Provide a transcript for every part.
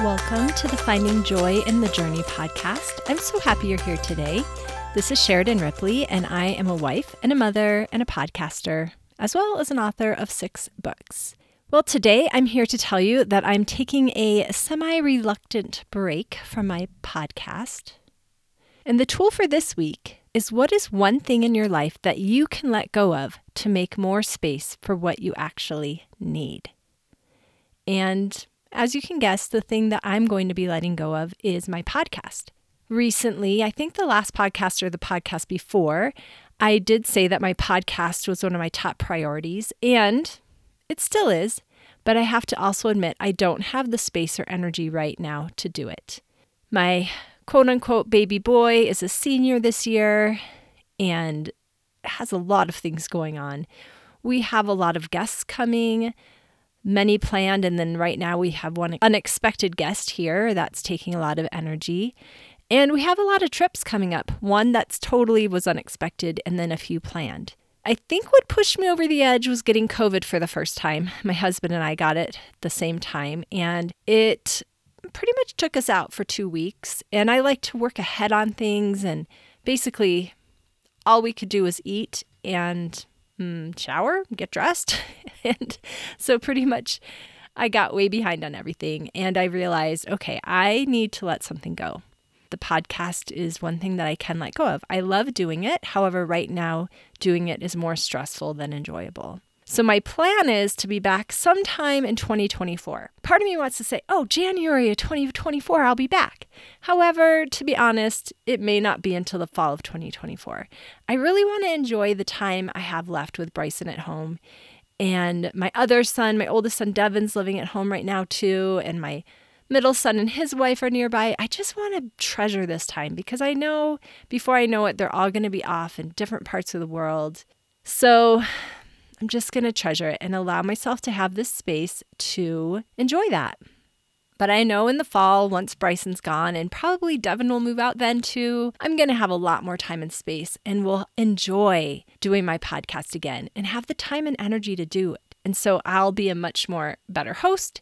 Welcome to the Finding Joy in the Journey podcast. I'm so happy you're here today. This is Sheridan Ripley, and I am a wife and a mother and a podcaster, as well as an author of six books. Well, today I'm here to tell you that I'm taking a semi reluctant break from my podcast. And the tool for this week is what is one thing in your life that you can let go of to make more space for what you actually need? And as you can guess, the thing that I'm going to be letting go of is my podcast. Recently, I think the last podcast or the podcast before, I did say that my podcast was one of my top priorities, and it still is. But I have to also admit, I don't have the space or energy right now to do it. My quote unquote baby boy is a senior this year and has a lot of things going on. We have a lot of guests coming many planned. And then right now we have one unexpected guest here that's taking a lot of energy. And we have a lot of trips coming up. One that's totally was unexpected, and then a few planned. I think what pushed me over the edge was getting COVID for the first time. My husband and I got it the same time, and it pretty much took us out for two weeks. And I like to work ahead on things, and basically, all we could do was eat and mm, shower, get dressed. and so pretty much I got way behind on everything and I realized, okay, I need to let something go. The podcast is one thing that I can let go of. I love doing it. However, right now, doing it is more stressful than enjoyable. So my plan is to be back sometime in 2024. Part of me wants to say, oh, January of 2024, I'll be back. However, to be honest, it may not be until the fall of 2024. I really want to enjoy the time I have left with Bryson at home. And my other son, my oldest son, Devin's living at home right now too. And my middle son and his wife are nearby. I just want to treasure this time because I know before I know it, they're all going to be off in different parts of the world. So I'm just going to treasure it and allow myself to have this space to enjoy that. But I know in the fall, once Bryson's gone, and probably Devin will move out then too, I'm going to have a lot more time and space and will enjoy doing my podcast again and have the time and energy to do it. And so I'll be a much more better host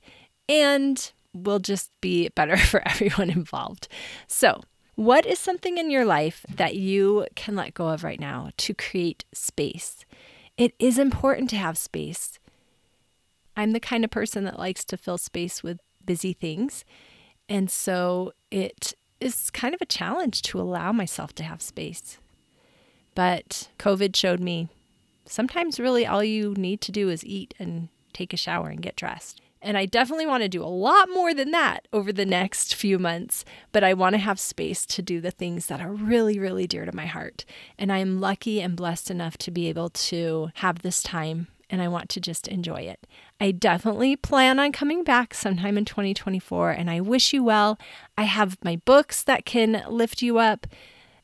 and will just be better for everyone involved. So, what is something in your life that you can let go of right now to create space? It is important to have space. I'm the kind of person that likes to fill space with busy things. And so it is kind of a challenge to allow myself to have space. But COVID showed me sometimes really all you need to do is eat and take a shower and get dressed. And I definitely want to do a lot more than that over the next few months, but I want to have space to do the things that are really, really dear to my heart. And I am lucky and blessed enough to be able to have this time and I want to just enjoy it. I definitely plan on coming back sometime in 2024 and I wish you well. I have my books that can lift you up,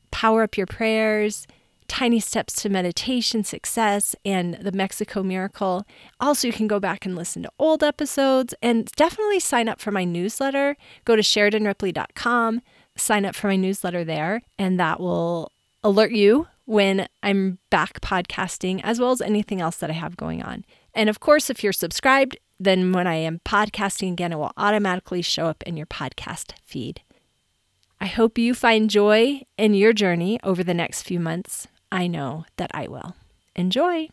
power up your prayers, Tiny Steps to Meditation Success, and the Mexico Miracle. Also, you can go back and listen to old episodes and definitely sign up for my newsletter. Go to SheridanRipley.com, sign up for my newsletter there, and that will alert you when I'm back podcasting, as well as anything else that I have going on. And of course, if you're subscribed, then when I am podcasting again, it will automatically show up in your podcast feed. I hope you find joy in your journey over the next few months. I know that I will. Enjoy!